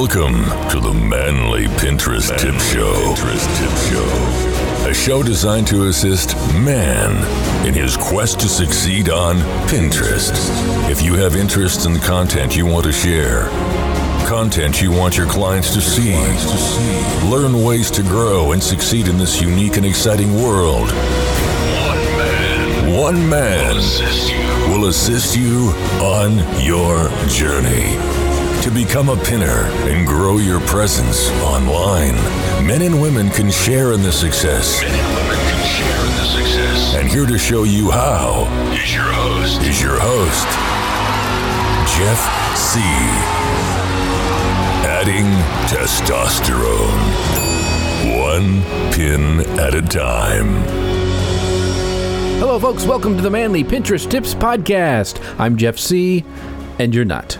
Welcome to the Manly Pinterest Tip Show. Pinterest Tip Show. A show designed to assist man in his quest to succeed on Pinterest. If you have interest in the content you want to share, content you want your clients to see, learn ways to grow and succeed in this unique and exciting world. One man. One man will assist you on your journey to become a pinner and grow your presence online. Men and women can share in the success. Men and women can share in the success. And here to show you how is your host. Is your host, Jeff Sieh. Adding testosterone. One pin at a time. Hello, folks. Welcome to the Manly Pinterest Tips Podcast. I'm Jeff Sieh., and you're not.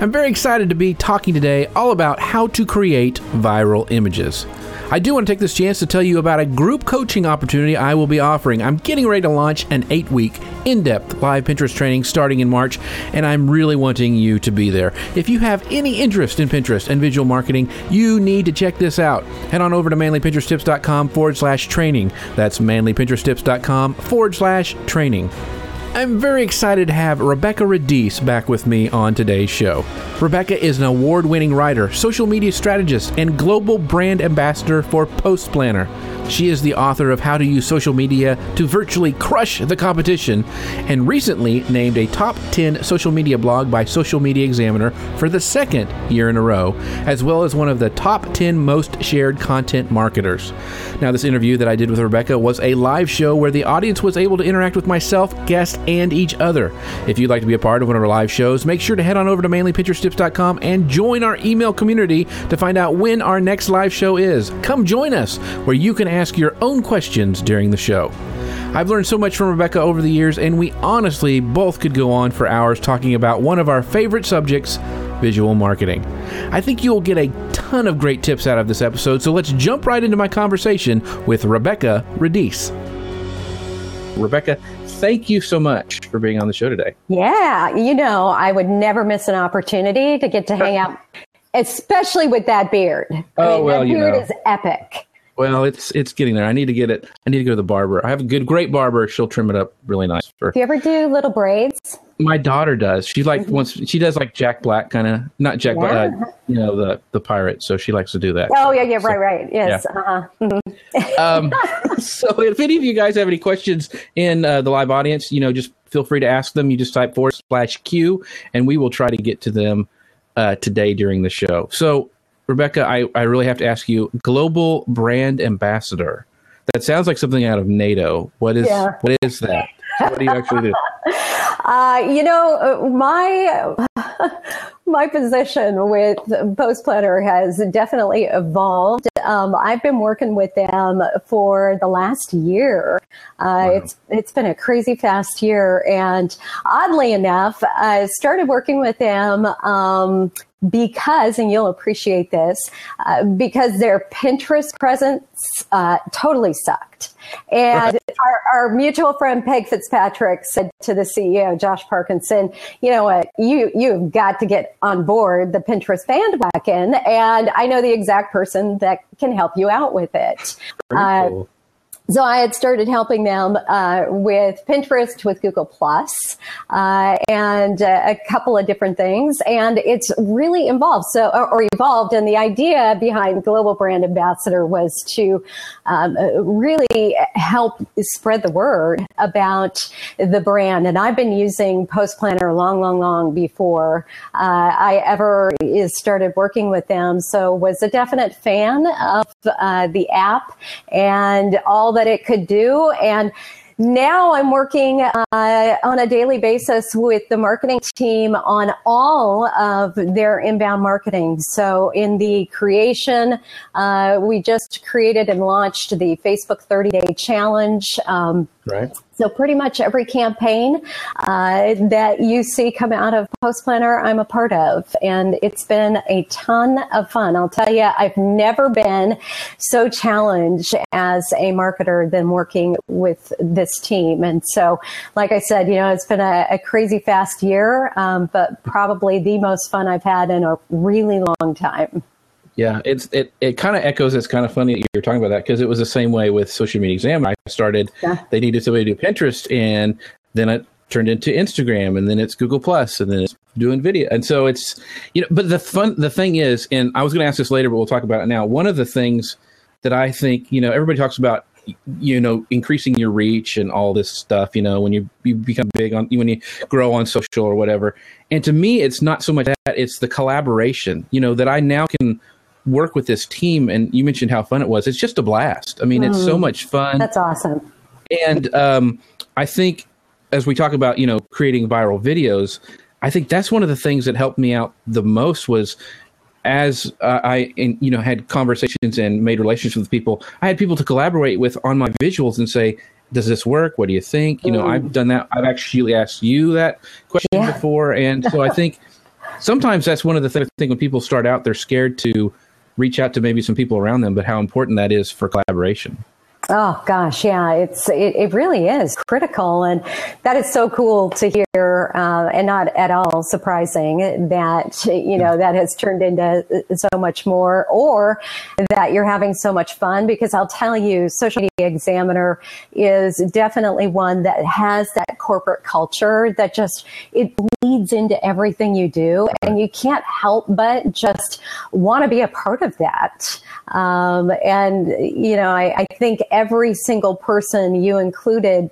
I'm very excited to be talking today all about how to create viral images. I do want to take this chance to tell you about a group coaching opportunity I will be offering. I'm getting ready to launch an eight week, in depth live Pinterest training starting in March, and I'm really wanting you to be there. If you have any interest in Pinterest and visual marketing, you need to check this out. Head on over to manlypinteresttips.com forward slash training. That's manlypinteresttips.com forward slash training. I'm very excited to have Rebekah Radice back with me on today's show. Rebekah is an award winning writer, social media strategist, and global brand ambassador for Post Planner. She is the author of How to Use Social Media to Virtually Crush the Competition and recently named a top 10 social media blog by Social Media Examiner for the second year in a row, as well as one of the top 10 most shared content marketers. Now, this interview that I did with Rebekah was a live show where the audience was able to interact with myself, guests, and each other. If you'd like to be a part of one of our live shows, make sure to head on over to manlypinteresttips.com and join our email community to find out when our next live show is. Come join us where you can ask your own questions during the show. I've learned so much from Rebekah over the years, and we honestly both could go on for hours talking about one of our favorite subjects visual marketing. I think you'll get a ton of great tips out of this episode, so let's jump right into my conversation with Rebekah Radice. Rebekah, thank you so much for being on the show today. Yeah, you know, I would never miss an opportunity to get to hang out, especially with that beard. I Oh, mean, well, that you beard know. is epic. Well, it's it's getting there. I need to get it. I need to go to the barber. I have a good, great barber. She'll trim it up really nice. For Do you ever do little braids? My daughter does. She like wants. She does like Jack Black kind of not Jack Black. Yeah. Uh, you know the the pirate. So she likes to do that. Oh, yeah, yeah, right, right. Yes. Uh-huh. Um, so if any of you guys have any questions in uh, the live audience, you know, just feel free to ask them. You just type forward slash Q, and we will try to get to them uh, today during the show. So, Rebekah, I, I really have to ask you, global brand ambassador. That sounds like something out of NATO. What is Yeah. what is that? What do you actually do? Uh, you know, my my position with Post Planner has definitely evolved. Um, I've been working with them for the last year. Uh, It's it's been a crazy fast year, and oddly enough, I started working with them. Um, because, and you'll appreciate this, uh, because their Pinterest presence uh, totally sucked. And our, our mutual friend Peg Fitzpatrick said to the CEO, Josh Parkinson, you know what, you, you've got to get on board the Pinterest bandwagon. And I know the exact person that can help you out with it. Uh. So I had started helping them uh, with Pinterest, with Google Plus, uh, and uh, a couple of different things, and it's really involved. So or, evolved, and the idea behind Global Brand Ambassador was to um, really help spread the word about the brand. And I've been using Post Planner long, long, long before uh, I ever started working with them. So was a definite fan of uh, the app and all that it could do. And now I'm working uh, on a daily basis with the marketing team on all of their inbound marketing. So in the creation, uh, we just created and launched the Facebook 30 day challenge. Um, Right. So pretty much every campaign uh, that you see come out of Post Planner, I'm a part of, and it's been a ton of fun. I'll tell you, I've never been so challenged as a marketer than working with this team. And so, like I said, you know, it's been a, a crazy fast year, um, but probably the most fun I've had in a really long time. Yeah, it's it it kind of echoes. It's kind of funny that you're talking about that because it was the same way with Social Media Exam. I started, yeah. they needed somebody to do Pinterest, and then it turned into Instagram, and then it's Google Plus, and then it's doing video. And so it's you know, but the fun the thing is, and I was going to ask this later, but we'll talk about it now. One of the things that I think you know everybody talks about you know increasing your reach and all this stuff you know when you, you become big on when you grow on social or whatever and to me it's not so much that it's the collaboration you know that i now can work with this team and you mentioned how fun it was. It's just a blast. I mean mm, it's so mm. much fun. That's awesome. And um, i think as we talk about you know creating viral videos i think that's one of the things that helped me out the most was as uh, i in, you know had conversations and made relationships with people i had people to collaborate with on my visuals and say does this work? What do you think? You know mm. i've done that. I've actually asked you that question yeah. before. And so i think sometimes that's one of the things i think when people start out they're scared to reach out to maybe some people around them, but how important that is for collaboration. Oh gosh, yeah, it's it, it really is critical, and that is so cool to hear, uh, and not at all surprising that you know that has turned into so much more, or that you're having so much fun. Because I'll tell you, Social Media Examiner is definitely one that has that corporate culture that just it bleeds into everything you do, and you can't help but just want to be a part of that. Um, and you know, I, I think every single person you included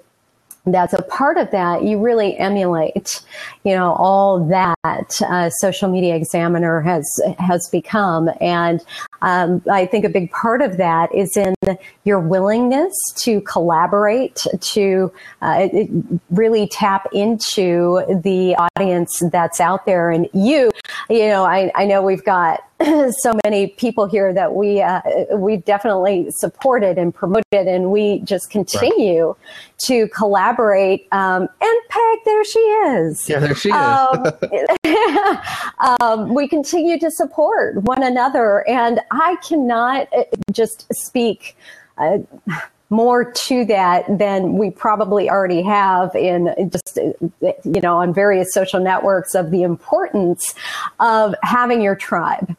that's a part of that, you really emulate, you know, all that uh, social media examiner has has become, and um, I think a big part of that is in your willingness to collaborate, to uh, really tap into the audience that's out there, and you, you know, I, I know we've got so many people here that we uh, we've definitely supported and promoted, and we just continue right. to collaborate. Um, and Peg, there she is. Yeah, there she um, is. um, we continue to support one another, and I cannot uh, just speak. Uh, more to that than we probably already have in just you know on various social networks of the importance of having your tribe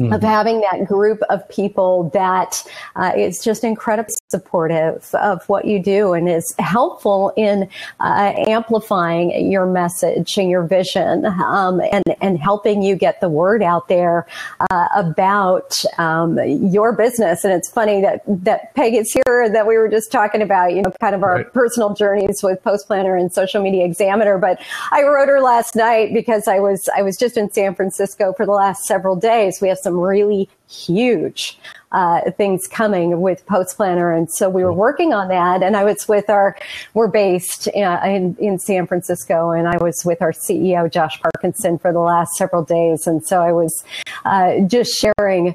Mm-hmm. of having that group of people that uh, is just incredibly supportive of what you do and is helpful in uh, amplifying your message and your vision um, and, and helping you get the word out there uh, about um, your business. And it's funny that, that Peg is here that we were just talking about, you know, kind of our right. personal journeys with Post Planner and Social Media Examiner. But I wrote her last night because I was, I was just in San Francisco for the last several days. We have some really huge uh, things coming with Post Planner, and so we were working on that. And I was with our, we're based uh, in, in San Francisco, and I was with our CEO Josh Parkinson for the last several days, and so I was uh, just sharing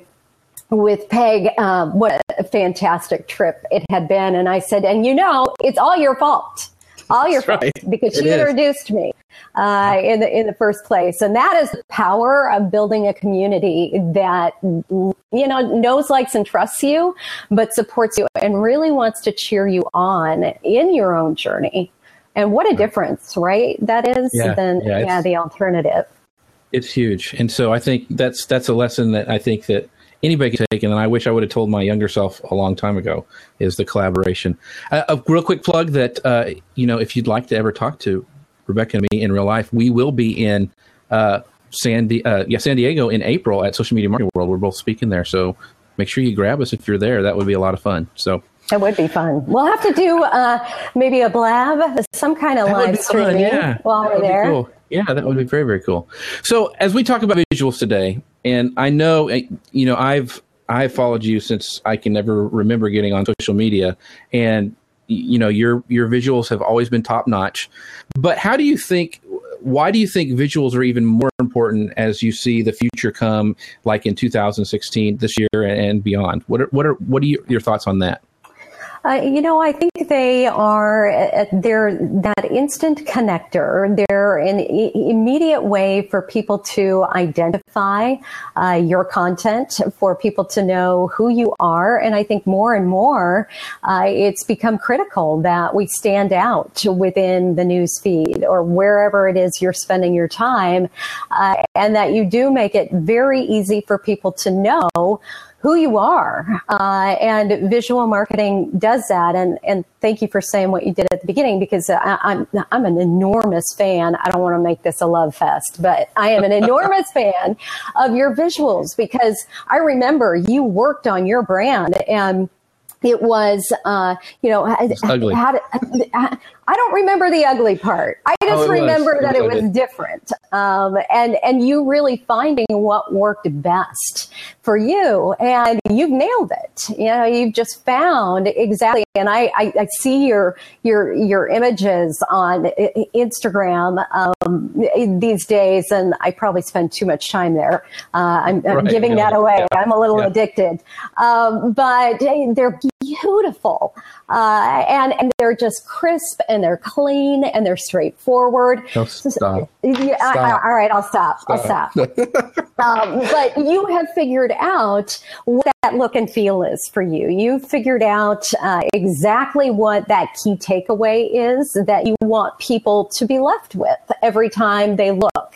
with Peg um, what a fantastic trip it had been, and I said, and you know, it's all your fault all your fault right. because she introduced me uh, in the in the first place, and that is the power of building a community that you know knows, likes, and trusts you, but supports you and really wants to cheer you on in your own journey. And what a difference, right? That is yeah, than yeah, yeah the alternative. It's huge, and so I think that's that's a lesson that I think that anybody can take, and I wish I would have told my younger self a long time ago, is the collaboration. Uh, a real quick plug that, uh, you know, if you'd like to ever talk to Rebekah and me in real life, we will be in uh, San, Di- uh, yeah, San Diego in April at Social Media Marketing World. We're both speaking there. So make sure you grab us if you're there. That would be a lot of fun. So it would be fun. We'll have to do uh, maybe a blab, some kind of that live streaming yeah. while that we're there. Cool. Yeah, that would be very very cool. So as we talk about visuals today, and I know eh, you know I've I've followed you since I can never remember getting on social media, and you know your your visuals have always been top notch. But how do you think? Why do you think visuals are even more important as you see the future come, like in 2016, this year and beyond? What are what are what are your thoughts on that? Uh, you know, I think they are uh, they're that instant connector. They're an immediate way for people to identify uh, your content, for people to know who you are, and I think more and more uh, it's become critical that we stand out within the news feed or wherever it is you're spending your time, uh, and that you do make it very easy for people to know who you are. Uh, and visual marketing does that. And, and thank you for saying what you did at the beginning because I, I'm, I'm an enormous fan. I don't want to make this a love fest, but I am an enormous fan of your visuals because I remember you worked on your brand and it was, uh, you know, ugly. Had, I don't remember the ugly part. I just oh, remember was. that it was, it was different. Um, and, and you really finding what worked best for you and you've nailed it. You know, you've just found exactly. And I, I, I see your, your, your images on Instagram, um, these days. And I probably spend too much time there. Uh, I'm, I'm right. giving yeah. that away. Yeah. I'm a little yeah. addicted. Um, but they're beautiful. Uh, and, and they're just crisp and they're clean and they're straightforward. No, stop. Yeah, stop. I, all right, I'll stop. stop. I'll stop. um, but you have figured out what that look and feel is for you. You've figured out uh, exactly what that key takeaway is that you want people to be left with every time they look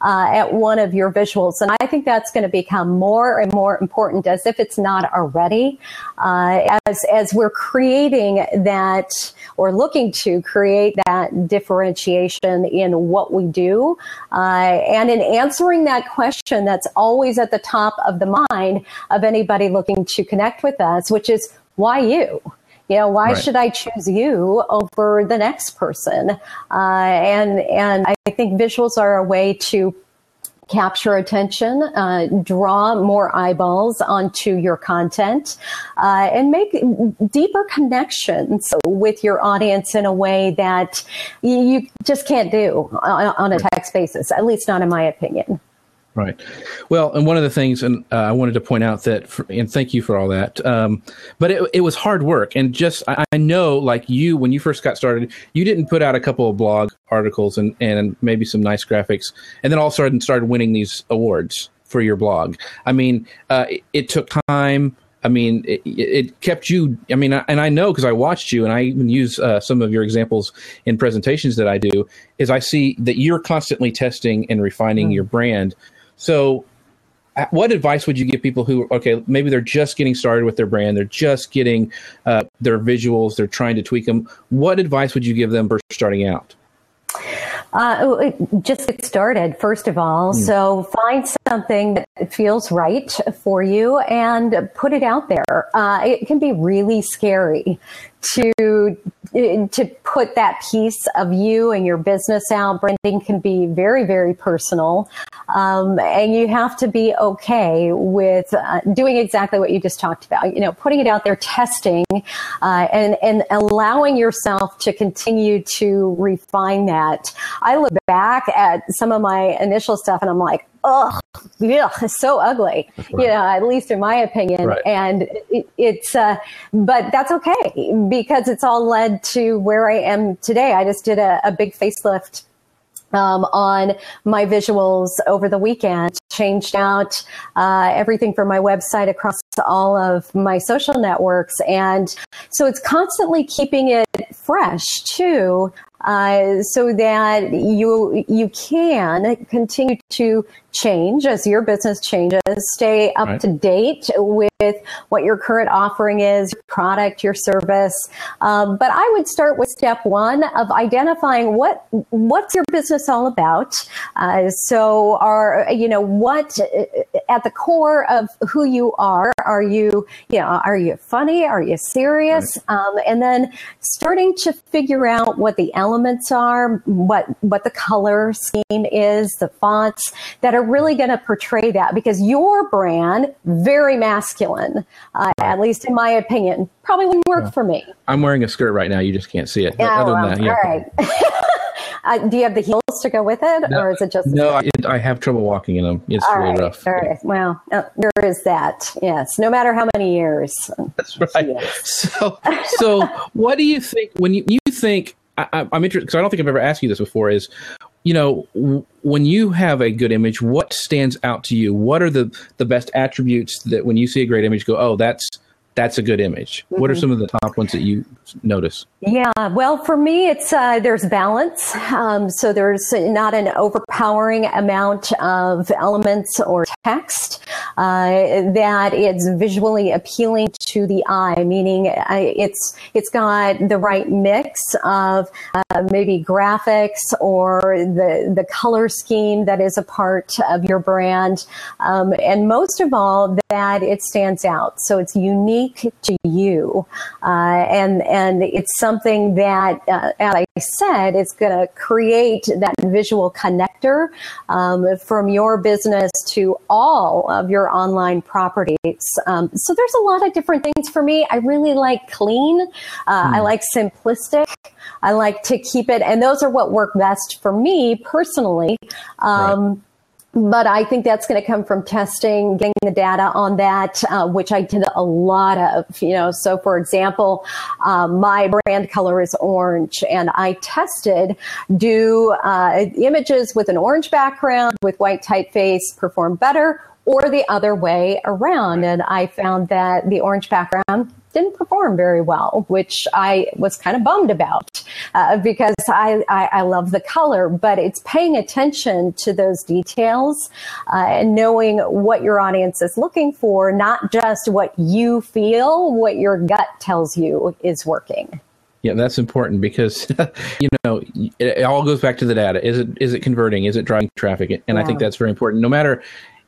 uh, at one of your visuals. And I think that's going to become more and more important as if it's not already, uh, as, as we're creating that or looking to create that differentiation in what we do uh, and in answering that question that's always at the top of the mind of anybody looking to connect with us, which is why you? You know, why right. should I choose you over the next person? Uh, and and I think visuals are a way to capture attention, uh, draw more eyeballs onto your content, uh, and make deeper connections with your audience in a way that you just can't do on, on a text basis, at least not in my opinion. Right. Well, and one of the things, and uh, I wanted to point out that, for, and thank you for all that. Um, but it, it was hard work, and just I, I, know, like you, when you first got started, you didn't put out a couple of blog articles and and maybe some nice graphics, and then all of a sudden started winning these awards for your blog. I mean, uh, it, it, took time. I mean, it, it, kept you. I mean, and I know because I watched you, and I even use uh, some of your examples in presentations that I do. Is I see that you're constantly testing and refining mm. your brand so, uh, what advice would you give people who, okay, maybe they're just getting started with their brand, they're just getting uh, their visuals, they're trying to tweak them. What advice would you give them for starting out? Uh, oh, just get started, first of all. Mm. So find something that feels right for you and put it out there. Uh, it can be really scary to to put that piece of you and your business out. Branding can be very, very personal, um, and you have to be okay with uh, doing exactly what you just talked about. You know, putting it out there, testing, uh, and and allowing yourself to continue to refine that. I look back at some of my initial stuff, and I'm like, oh, yeah, it's so ugly, right. you know, at least in my opinion. Right. And it, it's, uh, but that's okay because it's all led to where I am today. I just did a, a big facelift um, on my visuals over the weekend, changed out uh, everything from my website across all of my social networks. And so it's constantly keeping it fresh too uh, so that you you can continue to change as your business changes, stay up right. to date with what your current offering is, your product, your service. Um, but I would start with step one of identifying what what's your business all about. Uh, so, are you know what at the core of who you are? Are you you know are you funny? Are you serious? Right. Um, and then starting to figure out what the elements are, what what the color scheme is, the fonts that are really going to portray that because your brand very masculine, uh, at least in my opinion, probably wouldn't work yeah. for me. I'm wearing a skirt right now. You just can't see it. But other than that, yeah. All right. Uh, do you have the heels to go with it, no, or is it just no? I, it, I, have trouble walking in them. It's all really right, rough. All right. Well, uh, there is that. Yes. No matter how many years. That's right. Yes. So, so what do you think when you you think? I, am interested because I don't think I've ever asked you this before. Is you know, w- when you have a good image, what stands out to you? What are the the best attributes that when you see a great image, go, oh, that's that's a good image. Mm-hmm. What are mm-hmm. some of the top ones that you notice? Yeah, well, for me, it's uh, there's balance. Um, so there's not an overpowering amount of elements or text. Uh, that it's visually appealing to the eye, meaning uh, it's it's got the right mix of uh, maybe graphics or the the color scheme that is a part of your brand, um, and most of all, that it stands out. So it's unique to you, uh, and and it's something that, uh, as I said, it's going to create that visual connector um, from your business to all of your online properties. Um, so there's a lot of different things for me. I really like clean. Uh, mm. I hmm. like simplistic. I like to keep it, and those are what work best for me personally. Um, right but I think that's going to come from testing, getting the data on that, uh, which I did a lot of. You know, so for example, um, my brand color is orange, and I tested do uh, images with an orange background with white typeface perform better, or the other way around, and I found that the orange background didn't perform very well, which I was kind of bummed about uh, because I, I, I, love the color, but it's paying attention to those details uh, and knowing what your audience is looking for, not just what you feel, what your gut tells you is working. Yeah, that's important because you know it, it, all goes back to the data. Is it is it converting? Is it driving traffic? And yeah. I think that's very important. No matter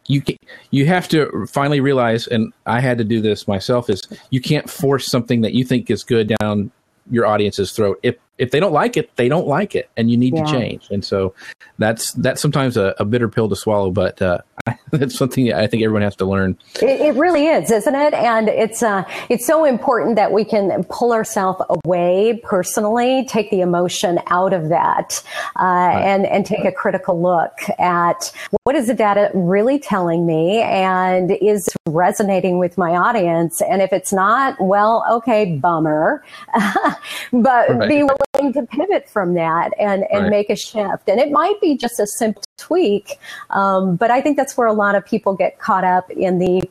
you you have to finally realize, and I had to do this myself, is you can't force something that you think is good down your audience's throat. If if they don't like it, they don't like it, and you need yeah. to change. And so that's that's sometimes a, a bitter pill to swallow, but uh, that's something I think everyone has to learn. It, it really is, isn't it? And it's uh, it's so important that we can pull ourselves away personally, take the emotion out of that, uh, right. and and take a critical look at what is the data really telling me, and is resonating with my audience. And if it's not, well, okay, bummer, but right. be willing to pivot from that and, and right. make a shift. And it might be just a simple tweak, um, but I think that's where a lot of people get caught up in the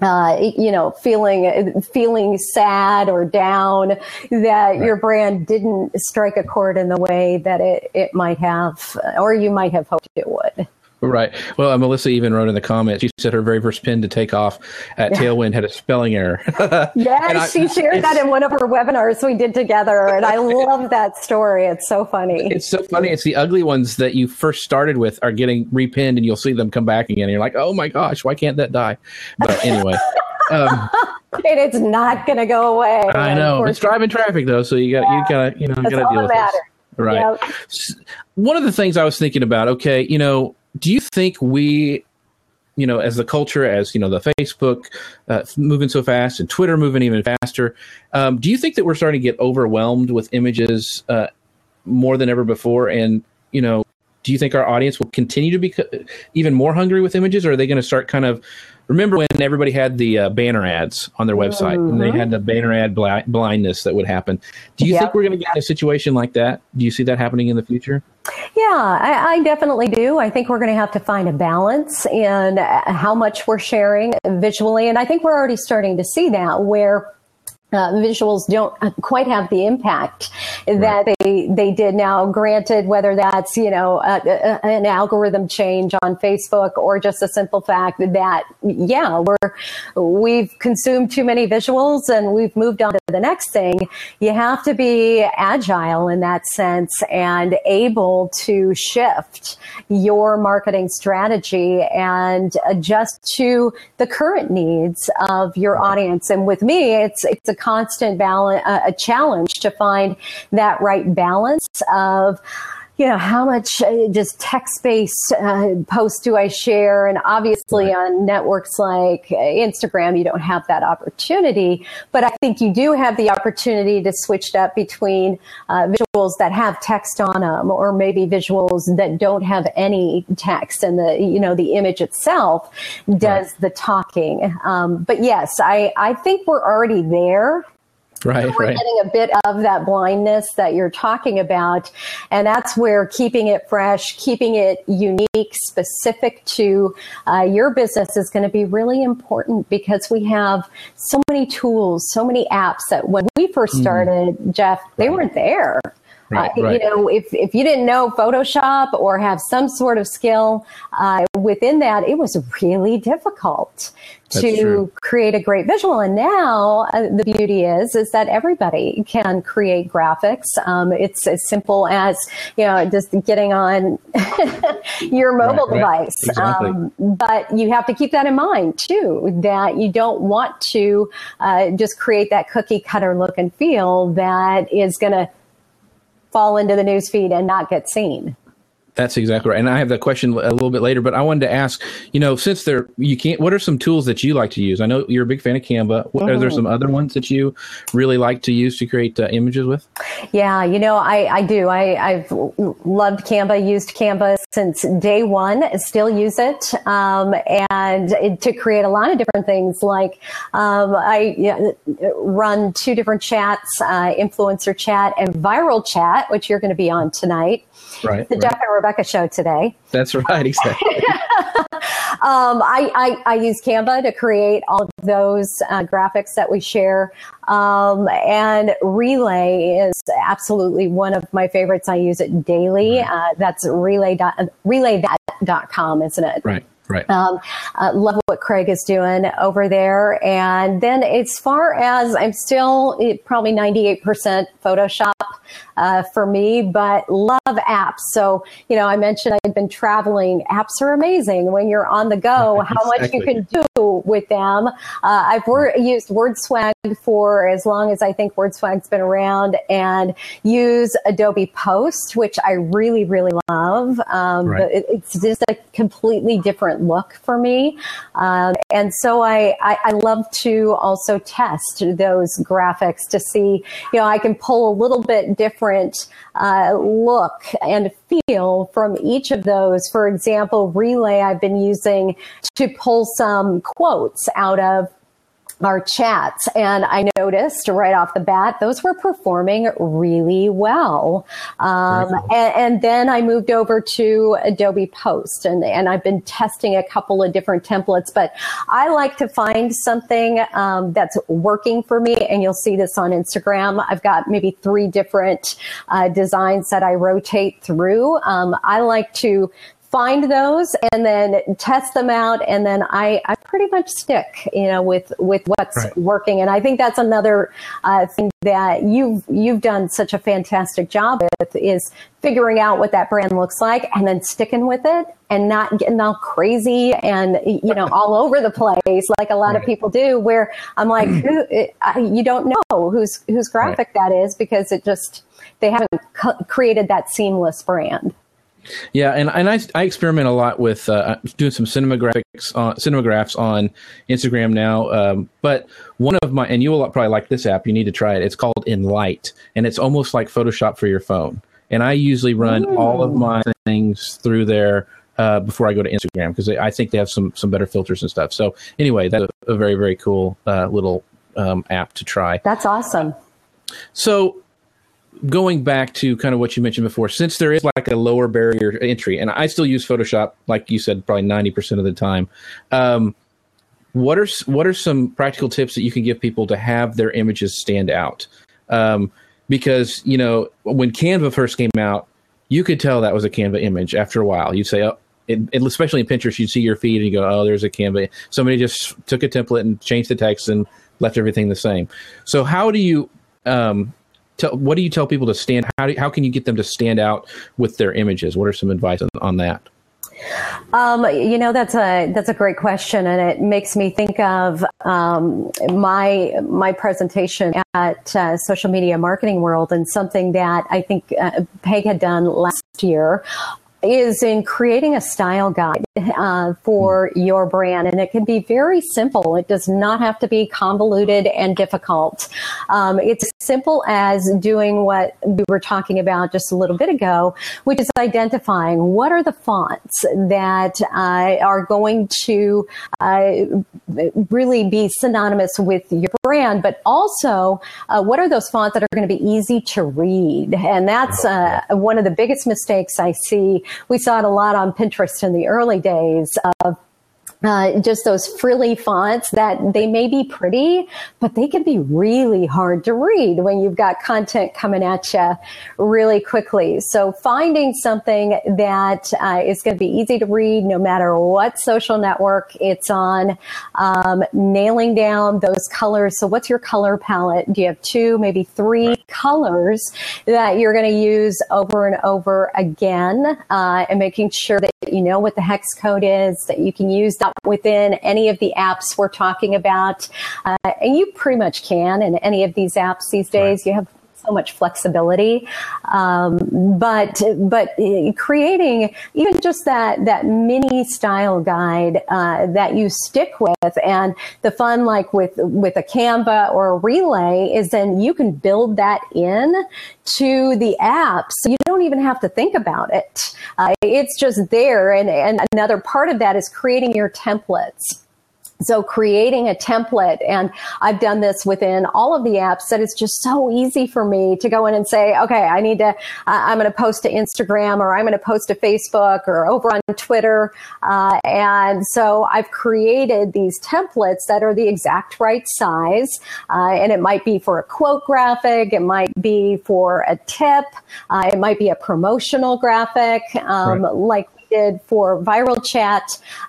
uh, you know, feeling feeling sad or down that right. your brand didn't strike a chord in the way that it, it might have, or you might have hoped it would. Right. Well, Melissa even wrote in the comments. She said her very first pin to take off at yeah. Tailwind had a spelling error. yes, she shared that in one of her webinars we did together, and I love that story. It's so funny. It's so funny. It's the ugly ones that you first started with are getting repinned, and you'll see them come back again. And you're like, oh my gosh, why can't that die? But anyway. Um, and it's not going to go away. I know it's driving traffic though, so you got yeah. you got to you know got to deal with it. Right. Yep. One of the things I was thinking about, okay, you know, do you think we you know as the culture as you know the facebook uh, moving so fast and twitter moving even faster um, do you think that we're starting to get overwhelmed with images uh, more than ever before? And you know do you think our audience will continue to be even more hungry with images or are they going to start kind of remember when everybody had the uh, banner ads on their website? Mm-hmm. and they had the banner ad bl- blindness that would happen. Do you yep. think we're going to get in a situation like that? Do you see that happening in the future yeah I, I definitely do. I think we're going to have to find a balance in uh, how much we're sharing visually and i think we're already starting to see that where uh, visuals don't quite have the impact right. that they they did now. Granted, whether that's you know a, a, an algorithm change on Facebook or just a simple fact that yeah we're we've consumed too many visuals and we've moved on to the next thing. You have to be agile in that sense and able to shift your marketing strategy and adjust to the current needs of your audience. And with me, it's it's a constant balance, uh, a challenge to find that right balance of you know, how much uh, just text based uh, posts do I share? And obviously right. on networks like uh, Instagram, you don't have that opportunity. But I think you do have the opportunity to switch it up between uh, visuals that have text on them or maybe visuals that don't have any text and the, you know, the image itself does right. the talking. Um, but yes, I, I think we're already there Right, so we're right. getting a bit of that blindness that you're talking about. And that's where keeping it fresh, keeping it unique, specific to uh, your business is going to be really important because we have so many tools, so many apps that when we first mm-hmm. started, mm. Jeff, they right. weren't there. Right, uh, right. You know, if, if you didn't know Photoshop or have some sort of skill uh, within that, it was really difficult That's to true. create a great visual. And now uh, the beauty is, is that everybody can create graphics. Um, it's as simple as, you know, just getting on your mobile right, device. Exactly. Um, but you have to keep that in mind too, that you don't want to uh, just create that cookie cutter look and feel that is going to fall into the newsfeed and not get seen. That's exactly right. And I have that question a little bit later, but I wanted to ask, you know, since there you can't, what are some tools that you like to use? I know you're a big fan of Canva. What, Are there mm-hmm. some other ones that you really like to use to create uh, images with? Yeah, you know, I, I do. I, I've loved Canva, used Canva since day one, still use it. Um, and it, to create a lot of different things like um, I you know, run two different chats, uh, influencer chat and viral chat, which you're going to be on tonight. Right. The right. And Rebekah show today. That's right, exactly. um, I, I, I, use Canva to create all of those uh, graphics that we share. Um, and Relay is absolutely one of my favorites. I use it daily. Right. Uh, that's relay dot, relay.com, isn't it? Right. Right. Um, uh, love what Craig is doing over there. And then as far as I'm still eh, probably 98% Photoshop uh, for me, but love apps. So, you know, I mentioned I've been traveling. Apps are amazing when you're on the go, how much you can do with them. Uh, I've wor- used WordSwag for as long as I think WordSwag's been around and use Adobe Post, which I really, really love. Um, right. But it, it's just a completely different look for me. Um, and so I, I, I love to also test those graphics to see, you know, I can pull a little bit different uh, look and feel from each of those. For example, Relay I've been using to pull some quotes out of our chats. And I noticed right off the bat, those were performing really well. Um, cool. and, and, then I moved over to Adobe Post and, and I've been testing a couple of different templates, but I like to find something um, that's working for me. And you'll see this on Instagram. I've got maybe three different uh, designs that I rotate through. Um, I like to find those and then test them out and then I, I pretty much stick you know with with what's right. working and I think that's another uh, thing that you've you've done such a fantastic job with is figuring out what that brand looks like and then sticking with it and not getting all crazy and you know all over the place like a lot right. of people do where I'm like who, you don't know whose whose graphic right. that is because it just they haven't created that seamless brand yeah, and, and I, I experiment a lot with uh, doing some cinemagraphics on cinemagraphs on Instagram now. Um, but one of my and you will probably like this app. You need to try it. It's called Enlight, and it's almost like Photoshop for your phone. And I usually run Ooh. all of my things through there uh, before I go to Instagram because I think they have some some better filters and stuff. So anyway, that's a, a very very cool uh, little um, app to try. That's awesome. So going back to kind of what you mentioned before, since there is like a lower barrier entry, and I still use Photoshop, like you said, probably ninety percent of the time. Um, what are what are some practical tips that you can give people to have their images stand out? Um, because you know when Canva first came out, you could tell that was a Canva image. After a while, you'd say, "Oh." It, especially in Pinterest, you'd see your feed and you go, "Oh, there's a Canva." Somebody just took a template and changed the text and left everything the same. So, how do you um, tell, what do you tell people to stand? How do, how can you get them to stand out with their images? What are some advice on, on that? Um, you know, that's a that's a great question, and it makes me think of um, my my presentation at uh, Social Media Marketing World, and something that I think uh, Peg had done last year is in creating a style guide uh, for your brand. And it can be very simple. It does not have to be convoluted and difficult. Um, it's simple as doing what we were talking about just a little bit ago, which is identifying what are the fonts that uh, are going to uh, really be synonymous with your brand, but also uh, what are those fonts that are going to be easy to read? And that's uh, one of the biggest mistakes I see we saw it a lot on Pinterest in the early days of uh, just those frilly fonts that they may be pretty, but they can be really hard to read when you've got content coming at you really quickly. So finding something that uh, is going to be easy to read no matter what social network it's on, um, nailing down those colors. So what's your color palette? Do you have two, maybe three colors that you're going to use over and over again uh, and making sure that you know what the hex code is, that you can use within any of the apps we're talking about. Uh, and you pretty much can in any of these apps these days. Right. You have so much flexibility. Um, but but creating even just that that mini style guide uh, that you stick with, and the fun like with with a Canva or a Relay is then you can build that in to the app, so you don't even have to think about it. Uh, it's just there, and and another part of that is creating your templates. So creating a template, and I've done this within all of the apps that it's just so easy for me to go in and say, okay, I need to, uh, I'm going to post to Instagram or I'm going to post to Facebook or over on Twitter. Uh, and so I've created these templates that are the exact right size. Uh, and it might be for a quote graphic. It might be for a tip. Uh, it might be a promotional graphic. Um, right. like did for viral chat.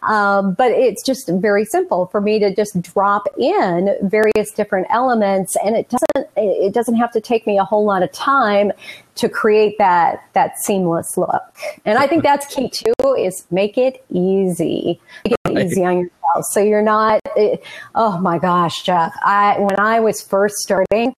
Um, but it's just very simple for me to just drop in various different elements, and it doesn't it doesn't have to take me a whole lot of time to create that that seamless look. And I think that's key too is make it easy. Make it easy on yourself. So you're not it, oh my gosh, Jeff. I when I was first starting,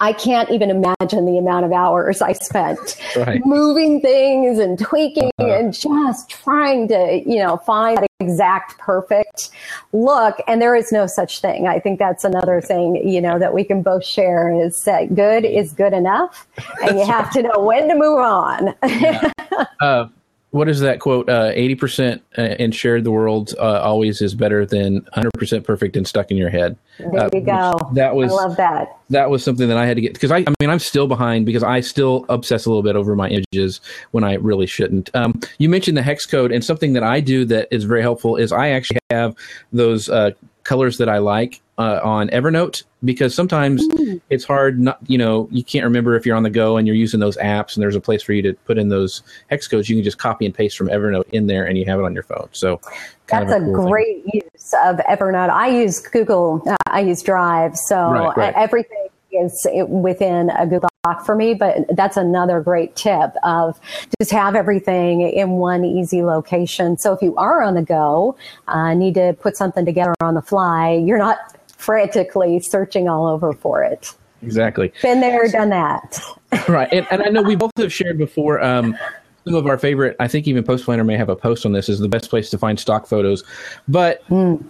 I can't even imagine the amount of hours I spent right. moving things and tweaking uh-huh. and just trying to, you know, find that exact perfect look. And there is no such thing. I think that's another thing, you know, that we can both share is that good is good enough and you have to know when to move on. yeah. uh, what is that quote? Uh, eighty uh, percent and shared the world uh, always is better than hundred percent perfect and stuck in your head. There uh, you go. That was I love that. That was something that I had to get because I, I mean, I'm still behind because I still obsess a little bit over my images when I really shouldn't. Um, you mentioned the hex code, and something that I do that is very helpful is I actually have those uh, colors that I like uh, on Evernote because sometimes mm. it's hard not you know you can't remember if you're on the go and you're using those apps and there's a place for you to put in those hex codes you can just copy and paste from Evernote in there and you have it on your phone so that's a, a cool great thing. use of Evernote I use Google uh, I use Drive so right, right. everything is within a Google Doc for me, but that's another great tip of just have everything in one easy location. So if you are on the go, uh, need to put something together on the fly, you're not frantically searching all over for it. Exactly. Been there, done that. right. And, and, I know we both have shared before um, some of our favorite, I think even Post Planner may have a post on this, is the best place to find stock photos. But mm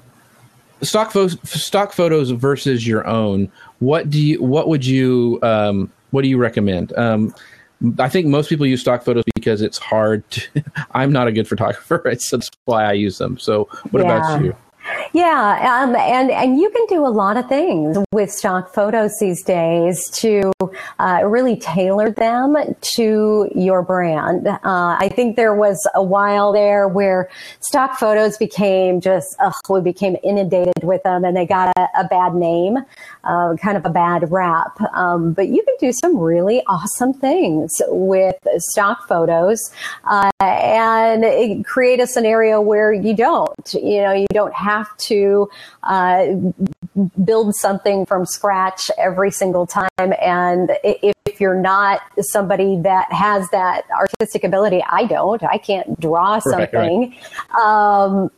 stock fo- stock photos versus your own. What do you? What would you? Um, what do you recommend? Um, I think most people use stock photos because it's hard. To, I'm not a good photographer. It's that's why I use them. So, what yeah. about you? Yeah, um, and and you can do a lot of things with stock photos these days to uh, really tailor them to your brand. Uh, I think there was a while there where stock photos became just ugh, we became inundated with them, and they got a, a bad name, uh, kind of a bad rap. Um, but you can do some really awesome things with stock photos uh, and create a scenario where you don't. You know, you don't have have to uh, build something from scratch every single time. And if if you're not somebody that has that artistic ability, I don't. I can't draw something. Right, right. Um,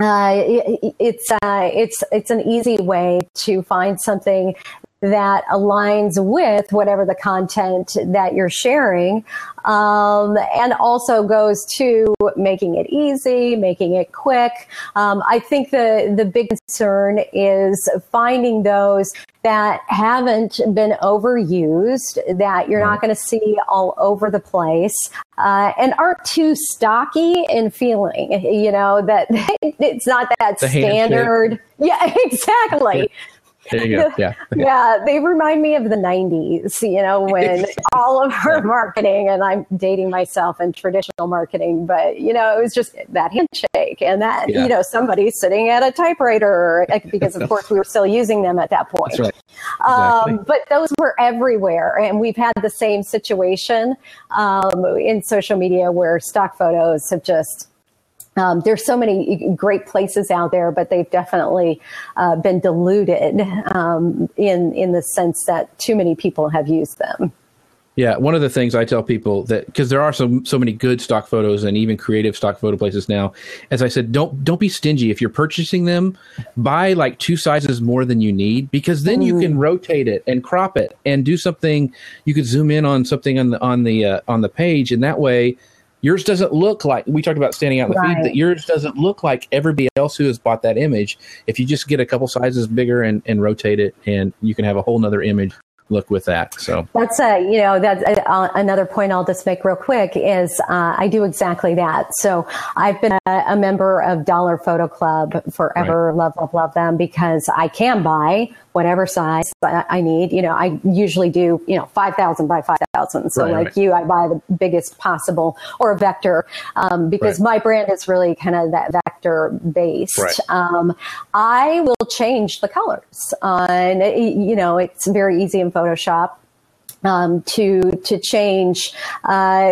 uh, it, it's uh, it's it's an easy way to find something that aligns with whatever the content that you're sharing, um, and also goes to making it easy, making it quick. Um, I think the the big concern is finding those that haven't been overused, that you're not going to see all over the place, uh, and aren't too stocky in feeling. You know that it's not that the standard. Yeah, exactly. There you go. Yeah. yeah. They remind me of the 90s, you know, when all of our marketing, and I'm dating myself in traditional marketing, but, you know, it was just that handshake and that, yeah. you know, somebody sitting at a typewriter, because of course we were still using them at that point. Right. Um, exactly. Um, but those were everywhere. And we've had the same situation um, in social media where stock photos have just um, there's so many great places out there, but they've definitely uh, been diluted um, in in the sense that too many people have used them. Yeah, one of the things I tell people that because there are so so many good stock photos and even creative stock photo places now, as I said, don't don't be stingy if you're purchasing them. Buy like two sizes more than you need because then mm. you can mm. rotate it and crop it and do something. You could zoom in on something on the on the uh, on the page, and that way yours doesn't look like we talked about standing out in the right. feed that yours doesn't look like everybody else who has bought that image if you just get a couple sizes bigger and, and rotate it and you can have a whole nother image look with that. So that's a you know that's a, uh, another point I'll just make real quick is uh, I do exactly that. So I've been a, a member of Dollar Photo Club forever. Right. Love love love them because I can buy whatever size I need. You know, I usually do, you know, 5,000 by 5,000. So right, like right. you, I buy the biggest possible or a vector um, because right. my brand is really kind of that based. Um, I will change the colors on, you know, it's very easy in Photoshop um, to to change uh,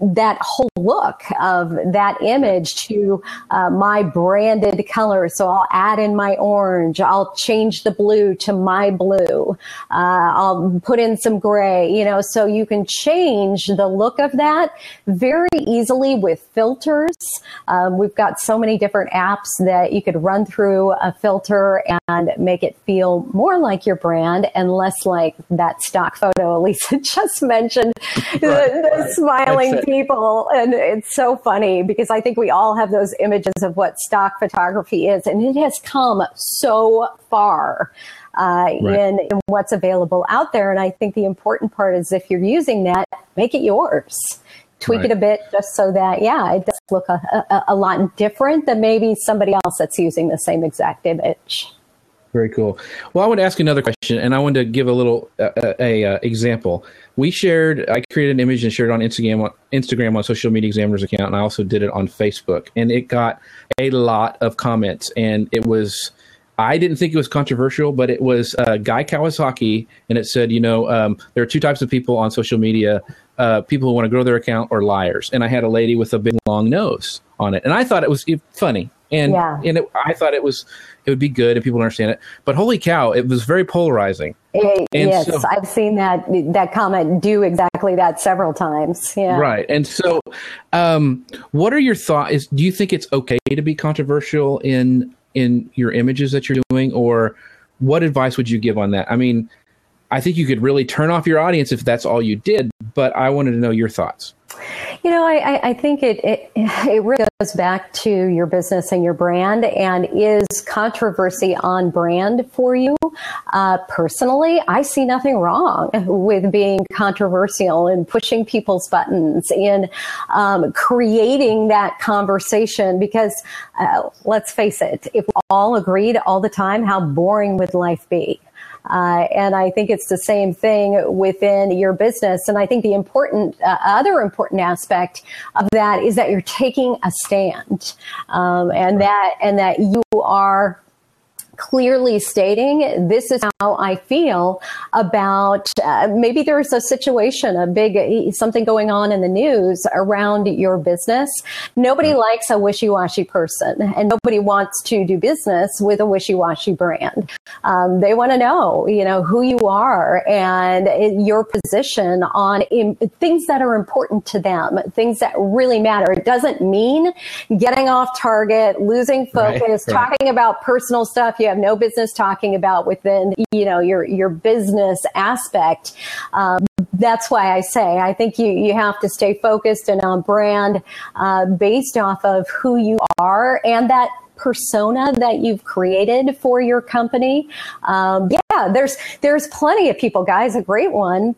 that whole look of that image to uh, my branded color. So I'll add in my orange. I'll change the blue to my blue. Uh, I'll put in some gray. You know, so you can change the look of that very easily with filters. Um, we've got so many different apps that you could run through a filter and make it feel more like your brand and less like that stock photo Lisa just mentioned right, the, the right. smiling people. And it's so funny because I think we all have those images of what stock photography is, and it has come so far. Uh, right. in, in what's available out there. And I think the important part is if you're using that, make it yours tweak right. it a bit just so that yeah it does look a, a, a, lot different than maybe somebody else that's using the same exact image very cool. Well, I want to ask another question, and I want to give a little uh, uh, a, uh, example. We shared, I created an image and shared it on Instagram, on Instagram on Social Media Examiner's account, and I also did it on Facebook, and it got a lot of comments, and it was. I didn't think it was controversial, but it was uh, Guy Kawasaki, and it said, you know, um, there are two types of people on social media: uh, people who want to grow their account or liars. And I had a lady with a big long nose on it, and I thought it was funny, and yeah. and it, I thought it was it would be good and people understand it. But holy cow, it was very polarizing. It, yes, so, I've seen that that comment do exactly that several times. Yeah. Right. And so, um, what are your thoughts? Do you think it's okay to be controversial in in your images that you're doing, or what advice would you give on that? I mean, I think you could really turn off your audience if that's all you did. But I wanted to know your thoughts. You know, I, I think it, it, it really goes back to your business and your brand, and is controversy on brand for you? Uh, personally, I see nothing wrong with being controversial and pushing people's buttons and um, creating that conversation. Because uh, let's face it, if we all agreed all the time, how boring would life be? Uh, and I think it's the same thing within your business. And I think the important, uh, other important aspect of that is that you're taking a stand, um, and that and that you are clearly stating this is how I feel about uh, maybe there's a situation, a big something going on in the news around your business. Nobody mm-hmm. likes a wishy-washy person, and nobody wants to do business with a wishy-washy brand. Um, they want to know, you know, who you are and your position on things that are important to them, things that really matter. It doesn't mean getting off target, losing focus, right, right. talking about personal stuff you have no business talking about within, you know, your your business aspect. Um, that's why I say I think you you have to stay focused and on brand uh, based off of who you are and that persona that you've created for your company. Um, yeah, there's there's plenty of people, guys. A great one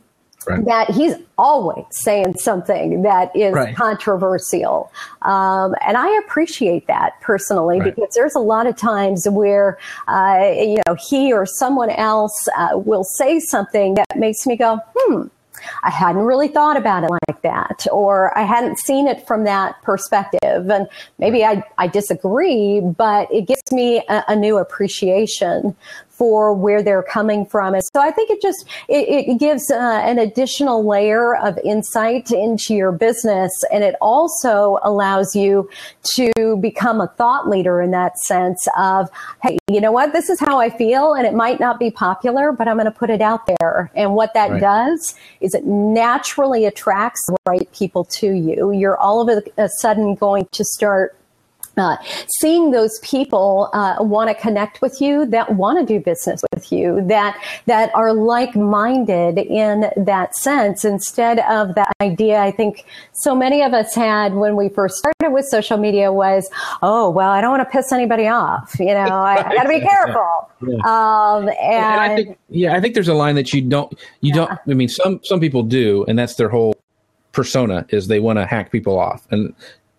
Right. that he's always saying something that is right. controversial. Um, and I appreciate that personally right. because there's a lot of times where, uh, you know, he or someone else uh, will say something that makes me go, hmm, I hadn't really thought about it like that, or I hadn't seen it from that perspective. And maybe I, I disagree, but it gives me a, a new appreciation for where they're coming from. And so I think it just it, it gives uh, an additional layer of insight into your business, and it also allows you to become a thought leader in that sense of, hey, you know what, this is how I feel, and it might not be popular, but I'm going to put it out there. And what that right. does is it naturally attracts the right people to you. You're all of a sudden going to start uh, seeing those people uh, want to connect with you, that want to do business with you, that that are like-minded in that sense, instead of that idea I think so many of us had when we first started with social media was, oh well, I don't want to piss anybody off, you know, I, I got to be careful. Yeah. Um, and, and, I think, yeah, I think there's a line that you don't, you yeah. don't. I mean, some some people do, and that's their whole persona is they want to hack people off and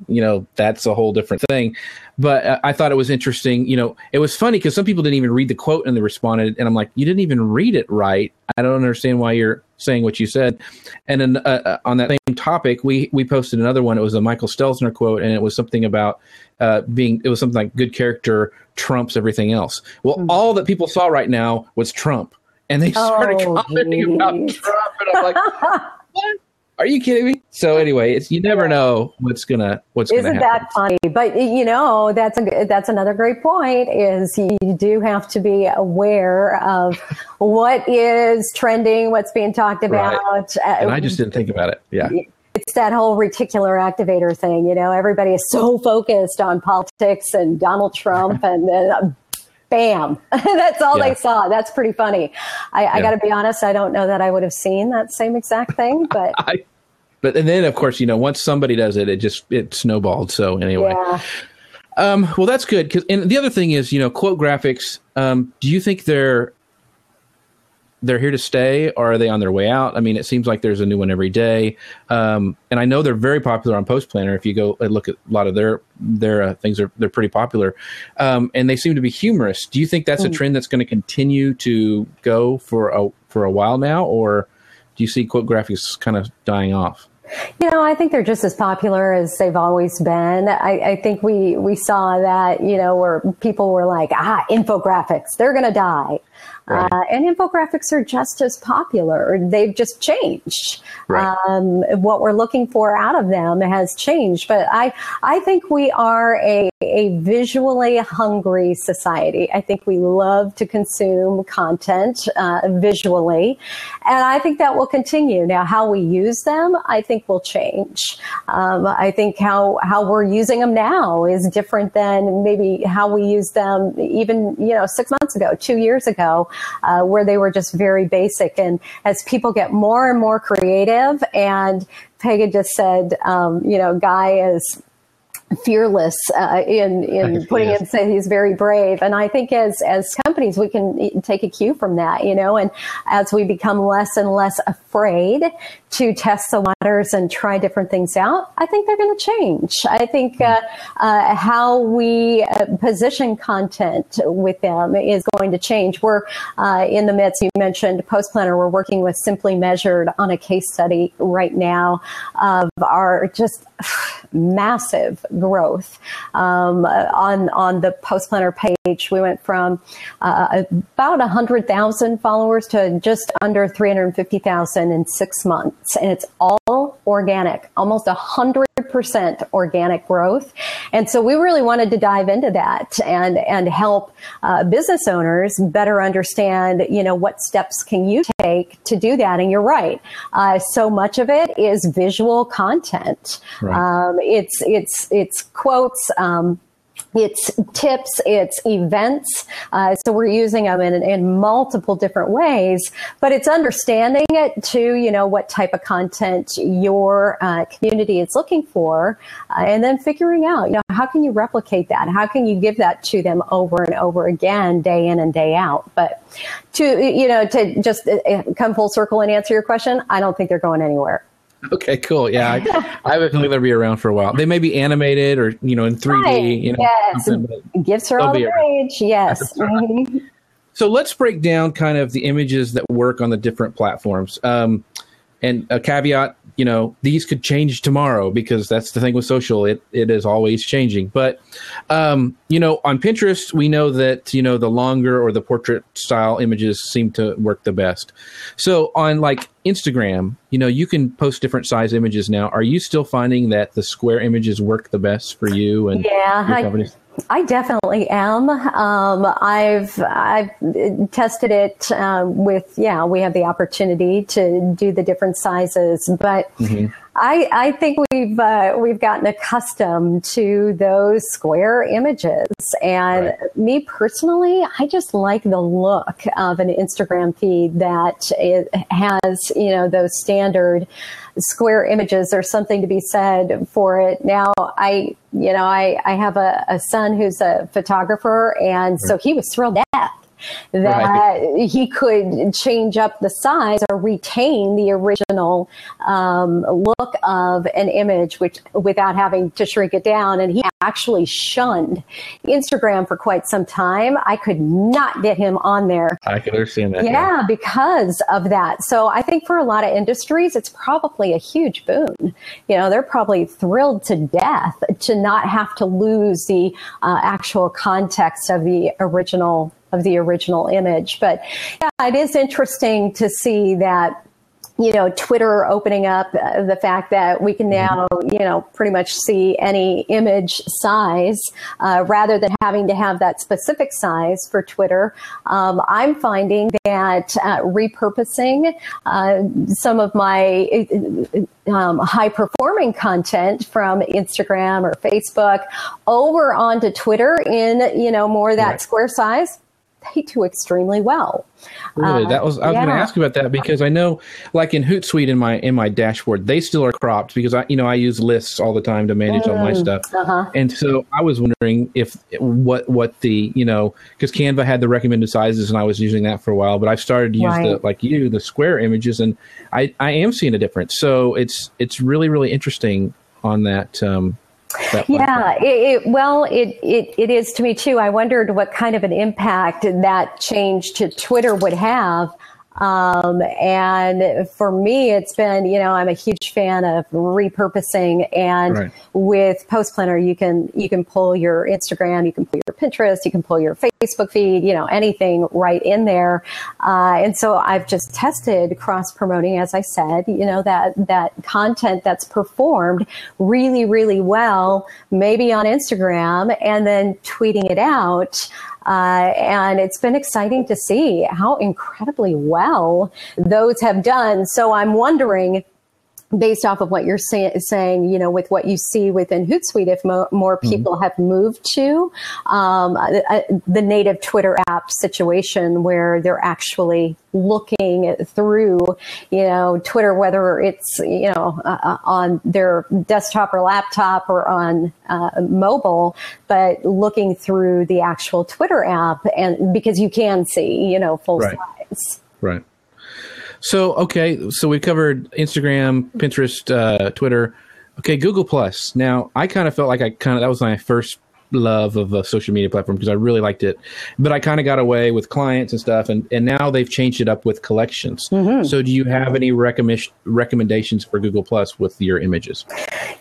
you know that's a whole different thing. But uh, i thought it was interesting you know it was funny because some people didn't even read the quote and they responded and i'm like you didn't even read it right. I don't understand why you're saying what you said. And then uh, uh, on that same topic we we posted another one. It was a michael stelzner quote and it was something about uh, being it was something like good character trumps everything else. Well mm-hmm. all that people saw right now was trump and they started oh, commenting geez. about trump and i'm like what are you kidding me? So anyway, it's you never know what's gonna what's Isn't gonna happen. that funny? But you know, that's a that's another great point. Is you do have to be aware of what is trending, what's being talked about. Right. And I just didn't think about it. Yeah. It's that whole reticular activator thing, you know. Everybody is so focused on politics and Donald Trump, and then um, bam, that's all yeah. they saw. That's pretty funny. I, yeah. I got to be honest, I don't know that I would have seen that same exact thing, but. I, but and then of course you know once somebody does it, it just it snowballed. So anyway. Yeah. Um, well, that's good. Cause, and the other thing is, you know, quote graphics. Um, do you think they're they're here to stay, or are they on their way out? I mean, it seems like there's a new one every day, um, and I know they're very popular on Post Planner. If you go and look at a lot of their their uh, things, are they're pretty popular, um, and they seem to be humorous. Do you think that's a mm. trend that's going to continue to go for a for a while now, or do you see quote graphics kind of dying off? You know, I think they're just as popular as they've always been. I, I, think we we saw that you know where people were like, ah, infographics, they're going to die. Right. Uh, and infographics are just as popular. They've just changed. Right. Um, what we're looking for out of them has changed. But I, I think we are a, a visually hungry society. I think we love to consume content uh, visually. And I think that will continue. Now, how we use them, I think will change. Um, I think how, how we're using them now is different than maybe how we used them even, you know, six months ago, two years ago uh, where they were just very basic. And as people get more and more creative, and Pega just said, um, you know, Guy is fearless uh, in in putting in say he's very brave and i think as as companies, we can take a cue from that, you know, and as we become less and less afraid to test the waters and try different things out, I think they're going to change. I think uh, uh, how we uh, position content with them is going to change. We're uh, in the midst, you mentioned Post Planner, we're working with Simply Measured on a case study right now of our just massive growth um, on on the Post Planner page. We went from uh, about 100,000 followers to just under 350,000 in six months, and it's all organic, almost 100% organic growth. And so we really wanted to dive into that and and help uh, business owners better understand, you know, what steps can you take to do that. And you're right, uh, so much of it is visual content. Right. Um, it's it's it's quotes. Um, it's tips, it's events. Uh, so we're using them in, in multiple different ways, but it's understanding it to, you know, what type of content your uh, community is looking for, uh, and then figuring out, you know, how can you replicate that? How can you give that to them over and over again, day in and day out? But to, you know, to just uh, come full circle and answer your question, I don't think they're going anywhere. Okay, cool. Yeah, I, I have a feeling they'll be around for a while. They may be animated or you know in 3D. Right. You know, yes, gifts are all the rage. Yes. Mm-hmm. So let's break down kind of the images that work on the different platforms. Um, and a caveat, you know, these could change tomorrow because that's the thing with social. It it is always changing. But um, you know, on Pinterest, we know that you know the longer or the portrait style images seem to work the best. So on like Instagram, you know, you can post different size images now. Are you still finding that the square images work the best for you and yeah, your companies? I definitely am. Um, I've I've tested it um, with yeah. We have the opportunity to do the different sizes, but mm-hmm. I I think we've uh, we've gotten accustomed to those square images, and right. me personally, I just like the look of an Instagram feed that it has you know those standard square images. There's something to be said for it. Now, I, you know, I, I have a, a son who's a photographer, and so he was thrilled at that right. he could change up the size or retain the original um, look of an image which without having to shrink it down. And he actually shunned instagram for quite some time. I could not get him on there. I can understand that yeah, yeah. because of that. So i think for a lot of industries it's probably a huge boon. You know they're probably thrilled to death to not have to lose the uh, actual context of the original of the original image. But yeah, it is interesting to see that you know, Twitter opening up uh, the fact that we can now, you know, pretty much see any image size uh, rather than having to have that specific size for Twitter. Um, I'm finding that uh, repurposing uh, some of my uh, um, high performing content from Instagram or Facebook over onto Twitter in, you know, more that right. square size they do extremely well. Really, that was I was yeah. going to ask you about that because I know, like in Hootsuite in my in my dashboard, they still are cropped because I you know I use lists all the time to manage mm, all my mm, stuff, uh-huh. and so I was wondering if what what the you know because Canva had the recommended sizes and I was using that for a while, but I've started to use right. the like you the square images and I I am seeing a difference. So it's it's really really interesting on that. Um, yeah, it, it, well, it, it, it is to me too. I wondered what kind of an impact that change to Twitter would have um, and for me, it's been, you know, I'm a huge fan of repurposing and right. with Post Planner, you can, you can pull your Instagram, you can pull your Pinterest, you can pull your Facebook feed, you know, anything right in there. Uh, and so I've just tested cross promoting, as I said, you know, that, that content that's performed really, really well, maybe on Instagram and then tweeting it out. Uh, and it's been exciting to see how incredibly well those have done. So I'm wondering based off of what you're say- saying, you know, with what you see within Hootsuite, if mo- more mm-hmm. people mm-hmm. have moved to um, the native Twitter app situation where they're actually looking through, you know, Twitter, whether it's, you know, uh, uh, on their desktop or laptop or on uh, mobile, but looking through the actual Twitter app and because you can see, you know, full right. size. Right. So okay, so we covered Instagram, Pinterest, uh, Twitter. Okay, Google Plus. Now I kind of felt like I kind of that was my first love of a social media platform because I really liked it. But I kind of got away with clients and stuff, and, and now they've changed it up with collections. Mm-hmm. So, do you have any recommend, recommendations for Google Plus with your images?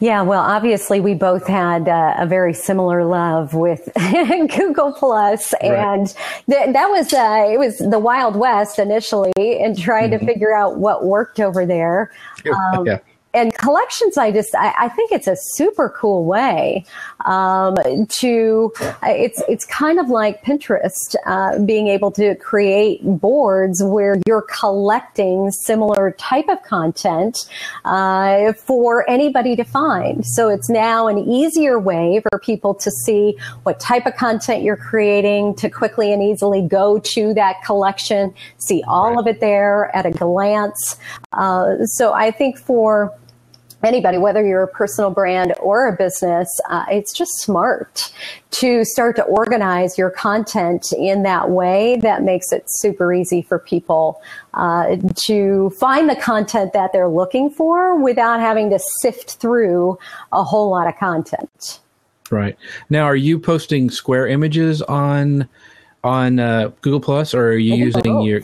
Yeah, well, obviously, we both had uh, a very similar love with Google Plus, and th- that was uh, it was the Wild West initially, and trying mm-hmm. to figure out what worked over there. Um, yeah and collections, I just, I, I, think it's a super cool way um, to, it's, it's kind of like Pinterest, uh, being able to create boards where you're collecting similar type of content uh, for anybody to find. So it's now an easier way for people to see what type of content you're creating, to quickly and easily go to that collection, see all right. of it there at a glance. Uh, so I think for anybody, whether you're a personal brand or a business, uh, it's just smart to start to organize your content in that way that makes it super easy for people uh, to find the content that they're looking for without having to sift through a whole lot of content. Right. Now, are you posting square images on on uh, Google Plus, or are you using your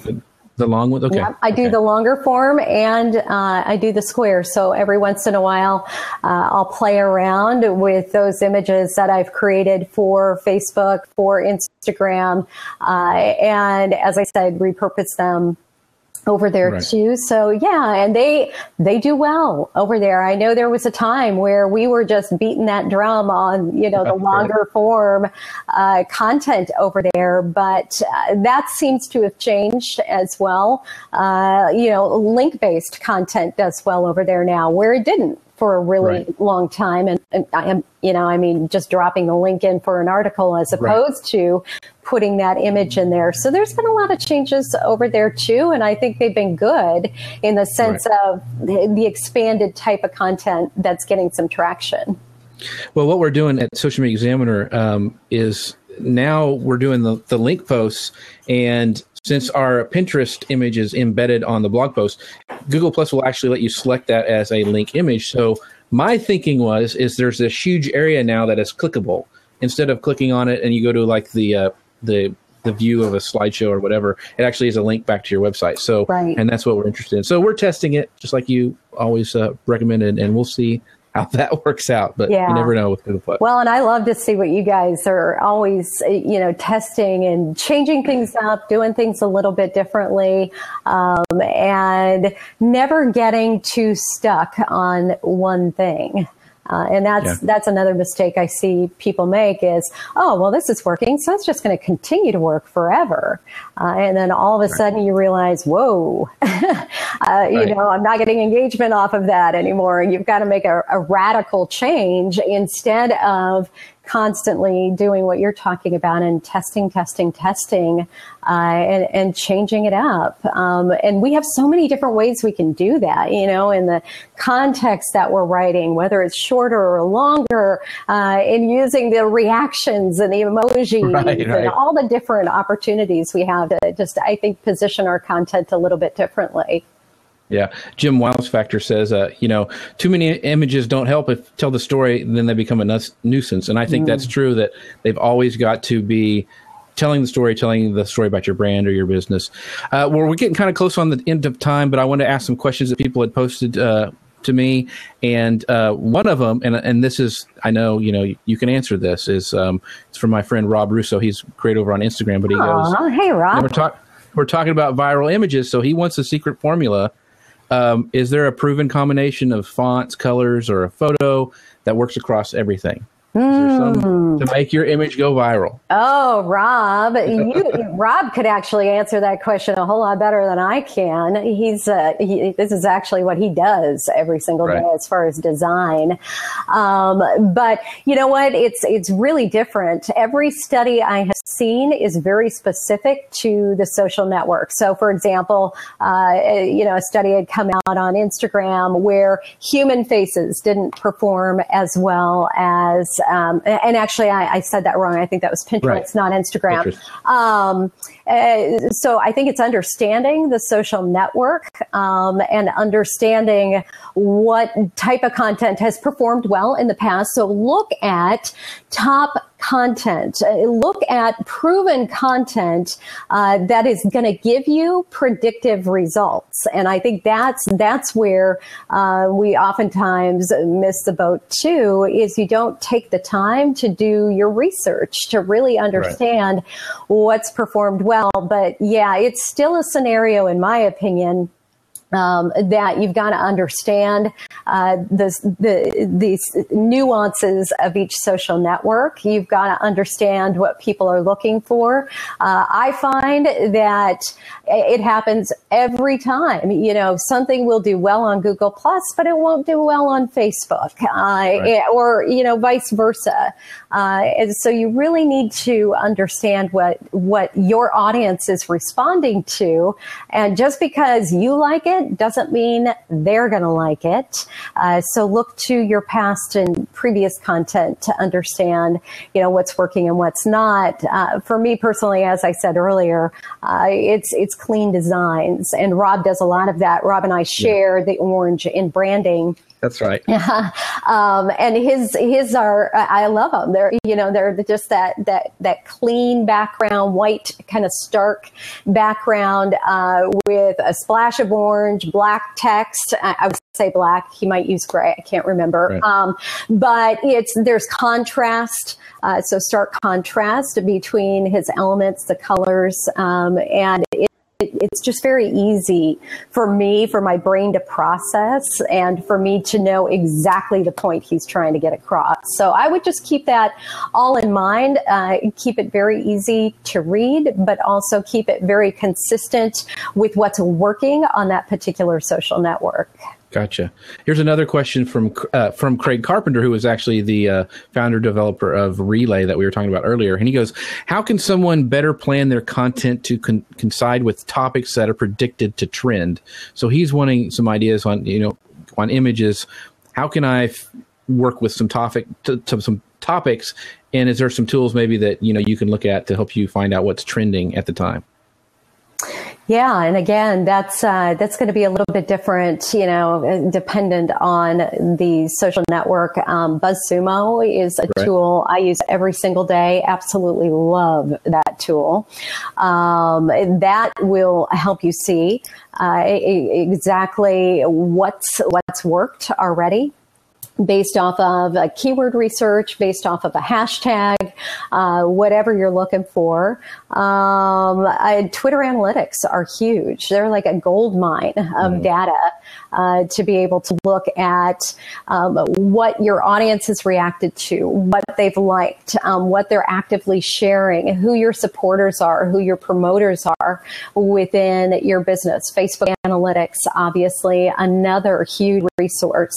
the long one? Okay. Yeah, I do okay. the longer form and uh, I do the square. So every once in a while, uh, I'll play around with those images that I've created for Facebook, for Instagram, uh, and as I said, repurpose them over there right. too. So yeah, and they they do well over there. I know there was a time where we were just beating that drum on you know the longer form uh, content over there, but uh, that seems to have changed as well. Uh, you know, link based content does well over there now, where it didn't for a really right. long time. And, and, I am, you know, I mean, just dropping the link in for an article as opposed right. to putting that image in there. So there's been a lot of changes over there too. And I think they've been good in the sense right. of the, the expanded type of content that's getting some traction. Well, what we're doing at Social Media Examiner um, is now we're doing the, the link posts and since our Pinterest image is embedded on the blog post, Google Plus will actually let you select that as a link image. So my thinking was is there's this huge area now that is clickable. Instead of clicking on it and you go to like the uh, the the view of a slideshow or whatever, it actually is a link back to your website. So, right. and that's what we're interested in. So we're testing it, just like you always uh, recommended, and we'll see how that works out. But yeah. you never know with Google Plus. Well, and I love to see what you guys are always, you know, testing and changing things up, doing things a little bit differently, um, and never getting too stuck on one thing. Uh, and that's yeah. that's another mistake I see people make is, oh, well, this is working, so it's just going to continue to work forever. Uh, and then all of a right. sudden you realize, whoa, uh, right. you know, I'm not getting engagement off of that anymore. You've got to make a, a radical change instead of constantly doing what you're talking about and testing, testing, testing, uh, and, and, changing it up. Um, and we have so many different ways we can do that, you know, in the context that we're writing, whether it's shorter or longer, uh, in using the reactions and the emojis right, and right. all the different opportunities we have to just, I think, position our content a little bit differently. Yeah, Jim Wiles Factor says, uh, you know, too many images don't help if tell the story, then they become a nuisance. And I think mm. that's true. That they've always got to be telling the story, telling the story about your brand or your business. Uh, well, we're getting kind of close on the end of time, but I want to ask some questions that people had posted uh, to me, and uh, one of them, and and this is, I know, you know, you can answer this. Is um, it's from my friend Rob Russo. He's great over on Instagram, but he Aww, goes, "Hey, Rob." We're, talk- we're talking about viral images, so he wants a secret formula um, is there a proven combination of fonts, colors, or a photo that works across everything? Mm. to make your image go viral? Oh, Rob, you, Rob could actually answer that question a whole lot better than I can. He's uh, he, this is actually what he does every single right. day as far as design. Um, but you know what? It's it's really different. Every study I have seen is very specific to the social network. So, for example, uh, you know, a study had come out on Instagram where human faces didn't perform as well as um, and actually, I, I, said that wrong. I think that was Pinterest, right. not Instagram. Pinterest. Um, uh, so I think it's understanding the social network um, and understanding what type of content has performed well in the past. So look at top content. Uh, look at proven content uh, that is going to give you predictive results, and I think that's that's where uh, we oftentimes miss the boat too. Is you don't take the time to do your research to really understand right. what's performed well. But yeah, it's still a scenario, in my opinion um, that you've got to understand uh, the, the, these nuances of each social network. You've got to understand what people are looking for. Uh, I find that it happens every time. You know, something will do well on Google Plus, but it won't do well on Facebook, uh, right. or you know, vice versa. Uh, and so you really need to understand what what your audience is responding to, and just because you like it it doesn't mean they're going to like it. Uh, so look to your past and previous content to understand, you know, what's working and what's not. Uh, for me personally, as I said earlier, uh, it's it's clean designs, and Rob does a lot of that. Rob and I share yeah. the orange in branding. That's right. Yeah. Um, and his his are I love them. They're you know they're just that that that clean background, white kind of stark background uh, with a splash of orange, black text. I, I, would say black. He might use gray. I can't remember. Right. Um, but it's there's contrast. Uh, so stark contrast between his elements, the colors, um, and it, it's just very easy for me, for my brain to process and for me to know exactly the point he's trying to get across. So I would just keep that all in mind, uh, keep it very easy to read, but also keep it very consistent with what's working on that particular social network. Gotcha. Here's another question from uh, from Craig Carpenter, who is actually the uh, founder developer of Relay that we were talking about earlier, and he goes, "How can someone better plan their content to con- coincide with topics that are predicted to trend?" So he's wanting some ideas on you know on images. How can I f- work with some topic to, to some topics, and is there some tools maybe that you know you can look at to help you find out what's trending at the time? Yeah, and again, that's uh, that's going to be a little bit different, you know, dependent on the social network. Um, BuzzSumo is a right. tool I use every single day. Absolutely love that tool. Um, that will help you see uh, exactly what's what's worked already based off of a keyword research, based off of a hashtag, uh, whatever you're looking for. Um, I, Twitter analytics are huge. They're like a gold mine of mm. data uh, to be able to look at um, what your audience has reacted to, what they've liked, um, what they're actively sharing, who your supporters are, who your promoters are within your business. Facebook analytics, obviously, another huge resource.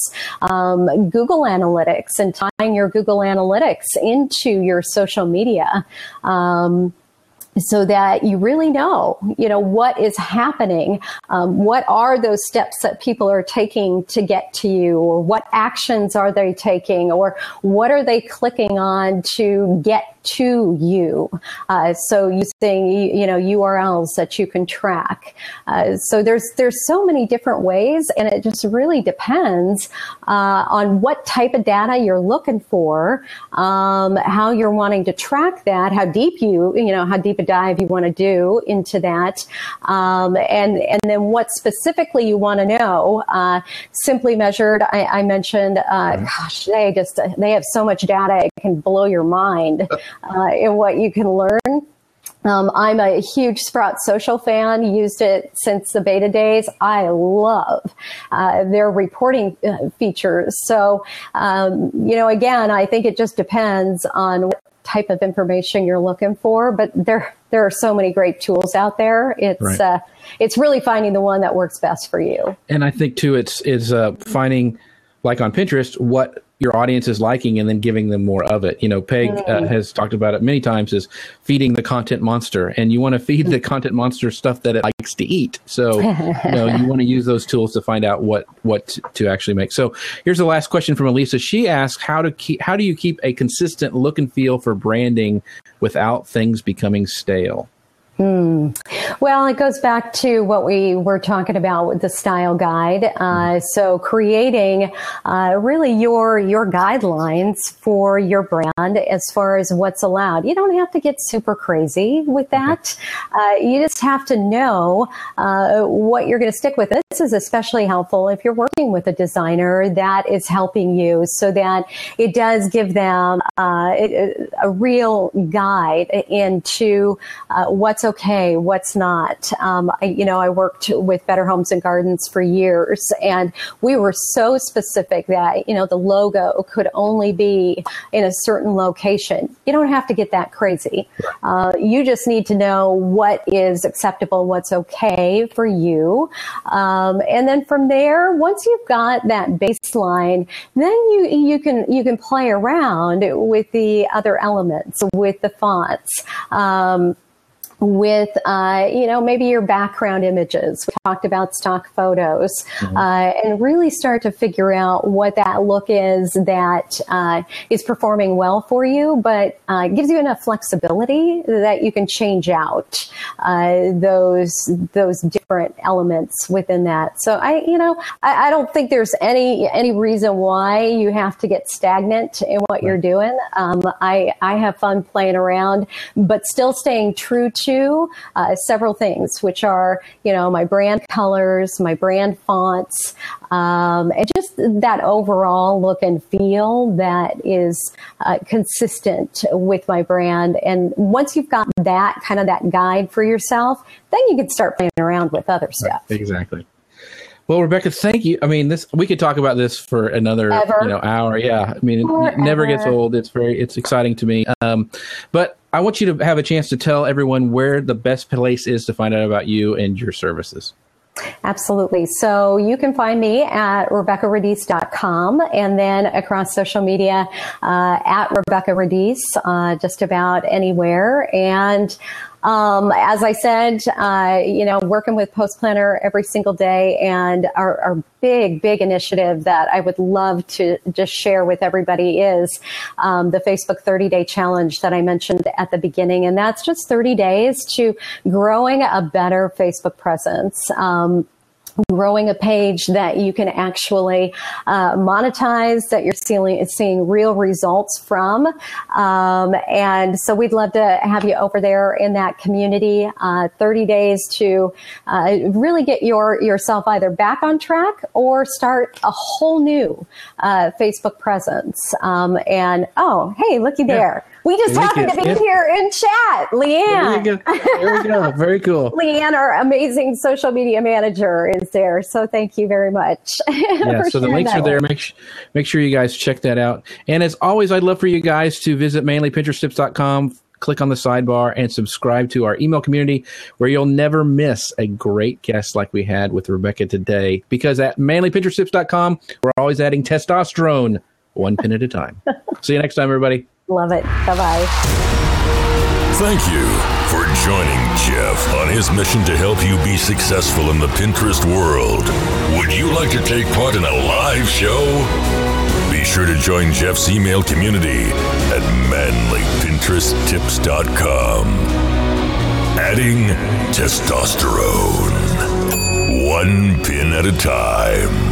Google Analytics and tying your Google Analytics into your social media. Um, so that you really know, you know, what is happening. Um, what are those steps that people are taking to get to you, or what actions are they taking, or what are they clicking on to get to you. Uh, so using you know URLs that you can track. Uh, so there's there's so many different ways, and it just really depends uh, on what type of data you're looking for, um, how you're wanting to track that, how deep you you know how deep a dive you want to do into that, um, and and then what specifically you want to know. Uh, simply measured, I, I mentioned. Uh, gosh, they just they have so much data it can blow your mind. uh, and what you can learn. Um, I'm a huge Sprout Social fan, used it since the beta days. I love uh, their reporting uh, features. So, um, you know, again, I think it just depends on what type of information you're looking for, but there, there are so many great tools out there. It's, right. uh, it's really finding the one that works best for you. And I think too, it's, is uh, finding like on Pinterest, what your audience is liking and then giving them more of it. You know, Peg uh, has talked about it many times is feeding the content monster and you want to feed the content monster stuff that it likes to eat. So, you know, you want to use those tools to find out what, what to actually make. So here's the last question from Elisa. She asks, how to keep, how do you keep a consistent look and feel for branding without things becoming stale? Hmm. Well, it goes back to what we were talking about with the style guide. Uh, so creating uh, really your your guidelines for your brand as far as what's allowed. You don't have to get super crazy with that. Uh, you just have to know uh, what you're going to stick with. This is especially helpful if you're working with a designer that is helping you, so that it does give them uh, a real guide into uh, what's okay, what's not. Um, I, you know, I worked with Better Homes and Gardens for years, and we were so specific that you know the logo could only be in a certain location. You don't have to get that crazy. Uh, you just need to know what is acceptable, what's okay for you, um, and then from there, once you've got that baseline, then you you can you can play around with the other elements, with the fonts. Um, with, uh, you know, maybe your background images. We talked about stock photos mm-hmm. uh, and really start to figure out what that look is that uh, is performing well for you, but uh, gives you enough flexibility that you can change out uh, those those different elements within that. So I, you know, I, I, don't think there's any any reason why you have to get stagnant in what right. you're doing. Um, I I have fun playing around, but still staying true to to uh, several things, which are, you know, my brand colors, my brand fonts, um, and just that overall look and feel that is uh, consistent with my brand. And once you've got that kind of that guide for yourself, then you can start playing around with other stuff. Right, exactly. Well, Rebekah, thank you. I mean, this we could talk about this for another Ever. you know hour. Yeah, I mean, it, it never gets old. It's very it's exciting to me. Um, but I want you to have a chance to tell everyone where the best place is to find out about you and your services. Absolutely. So you can find me at RebekahRadice.com and then across social media uh, at Rebekah Radice, uh, just about anywhere. And um, as I said, uh, you know, working with Post Planner every single day, and our, our, big, big initiative that I would love to just share with everybody is um, the Facebook 30 Day Challenge that I mentioned at the beginning, and that's just 30 days to growing a better Facebook presence. Um, growing a page that you can actually uh, monetize that you're seeing, seeing real results from. Um, and so we'd love to have you over there in that community uh, 30 days to uh, really get your yourself either back on track or start a whole new uh, facebook presence. Um, and oh hey looky there we just happened to be here in chat. Leanne. There we go. There we go. Very cool. Leanne, our amazing social media manager, is there. So thank you very much. yeah, so the links are there. Make, sh- make sure you guys check that out. And as always, I'd love for you guys to visit manlypinteresttips.com click on the sidebar and subscribe to our email community where you'll never miss a great guest like we had with Rebekah today. Because at manlypinteresttips.com, we're always adding testosterone one pin at a time. See you next time, everybody. Love it. Bye bye. Thank you for joining Jeff on his mission to help you be successful in the Pinterest world. Would you like to take part in a live show? Be sure to join Jeff's email community at manlypinteresttips.com. Adding testosterone, one pin at a time.